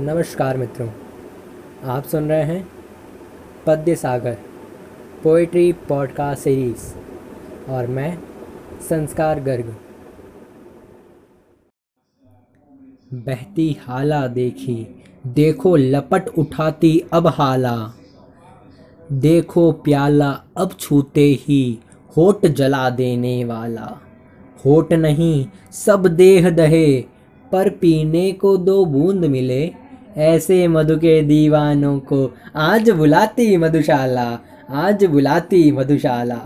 नमस्कार मित्रों, आप सुन रहे हैं पद्य सागर पोइट्री पॉडकास्ट सीरीज़ और मैं, संस्कार गर्ग। बहती हाला देखी, देखो लपट उठाती अब हाला। देखो प्याला अब छूते ही, होठ जला देने वाला। होठ नहीं, सब देह दहे, पर पीने को दो बूंद मिले ऐसे मधु के दीवानों को आज बुलाती मधुशाला, आज बुलाती मधुशाला।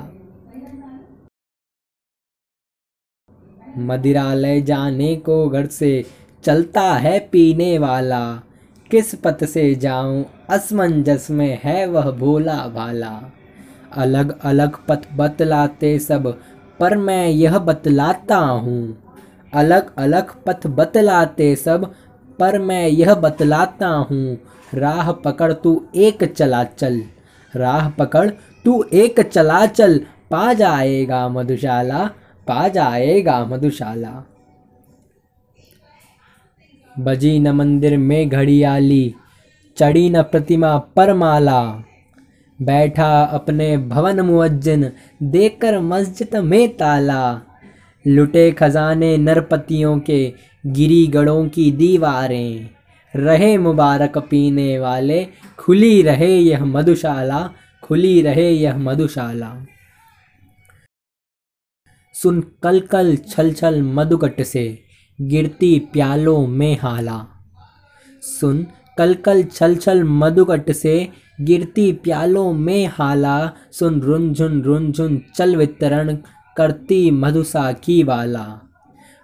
मदिरालय जाने को घर से चलता है पीने वाला, किस पथ से जाऊँ असमंजस में है वह भोला भाला। अलग अलग पथ बतलाते सब, पर मैं यह बतलाता हूँ। अलग अलग पथ बतलाते सब पर मैं यह बतलाता हूँ, राह पकड़ तू एक चला चल राह पकड़ तू एक चला चल पा जाएगा मधुशाला, पा जाएगा मधुशाला। बजी न मंदिर में घड़ियाली, चढ़ी न प्रतिमा पर माला बैठा अपने भवन मुअज्जिन देखकर मस्जिद में ताला। लुटे खजाने नरपतियों के गिरी गढ़ों की दीवारें। रहे मुबारक पीने वाले, खुली रहे यह मधुशाला, खुली रहे यह मधुशाला। सुन कल कल छल छल मधुकट से, गिरती प्यालों में हाला। सुन कल कल छल छल मधुकट से, गिरती प्यालों में हाला। सुन रुनझुन रुनझुन चल वितरण करती मधुसाखी वाला।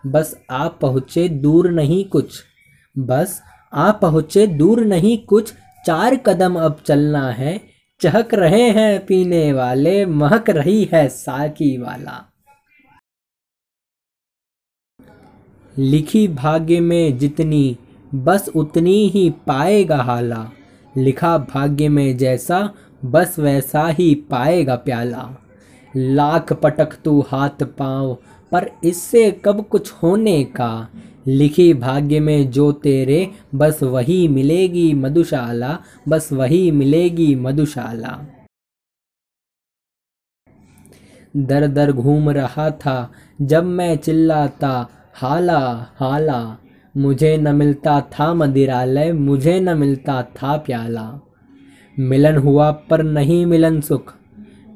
बस आप पहुँचे दूर नहीं कुछ। बस आप पहुँचे दूर नहीं कुछ। चार कदम अब चलना है। चहक रहे हैं पीने वाले। महक रही है साकी वाला। लिखी भाग्य में जितनी, बस उतनी ही पाएगा हाला। लिखा भाग्य में जैसा, बस वैसा ही पाएगा प्याला। लाख पटक तू हाथ पाँव, पर इससे कब कुछ होने का? लिखी भाग्य में जो तेरे, बस वही मिलेगी मधुशाला, बस वही मिलेगी मधुशाला। दर दर घूम रहा था, जब मैं चिल्लाता, हाला हाला, मुझे न मिलता था मदिरालय, मुझे न मिलता था प्याला। मिलन हुआ पर नहीं मिलन सुख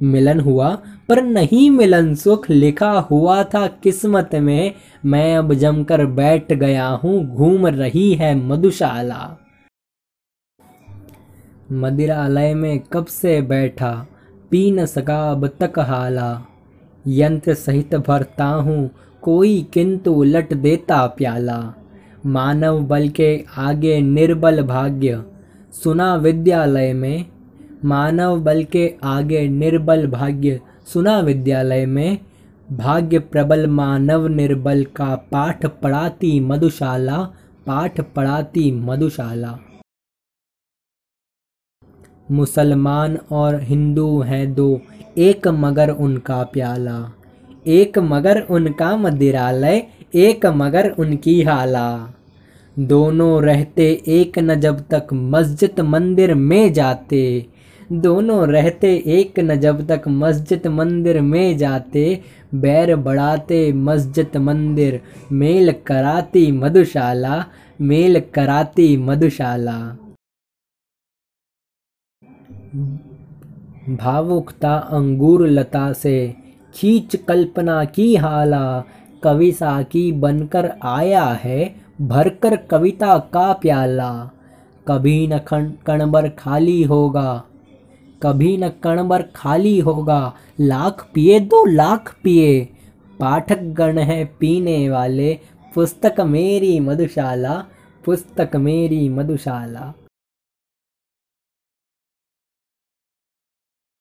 मिलन हुआ, पर नहीं मिलन सुख लिखा हुआ था किस्मत में। मैं अब जमकर बैठ गया हूँ, घूम रही है मधुशाला। मदिरालय में कब से बैठा, पी न सका अब तक हाला। यंत्र सहित भरता हूँ, कोई किंतु उलट देता प्याला। मानव बल के आगे निर्बल भाग्य, सुना विद्यालय में मानव बल के आगे निर्बल भाग्य सुना विद्यालय में। भाग्य प्रबल मानव निर्बल का पाठ पढ़ाती मधुशाला, पाठ पढ़ाती मधुशाला। मुसलमान और हिंदू हैं दो, एक मगर उनका प्याला। एक मगर उनका मदिरालय, एक मगर उनकी हाला। दोनों रहते एक न जब तक मस्जिद मंदिर में जाते। दोनों रहते एक न जब तक मस्जिद मंदिर में जाते, बैर बढ़ाते मस्जिद मंदिर, मेल कराती मधुशाला, मेल कराती मधुशाला। भावुकता अंगूर लता से, खींच कल्पना की हाला कवि साकी बनकर आया है, भरकर कविता का प्याला। कभी न कणबर खाली होगा कभी न कणबर खाली होगा। लाख पिए, दो लाख पिए। पाठक गण है पीने वाले। पुस्तक मेरी मधुशाला, पुस्तक मेरी मधुशाला।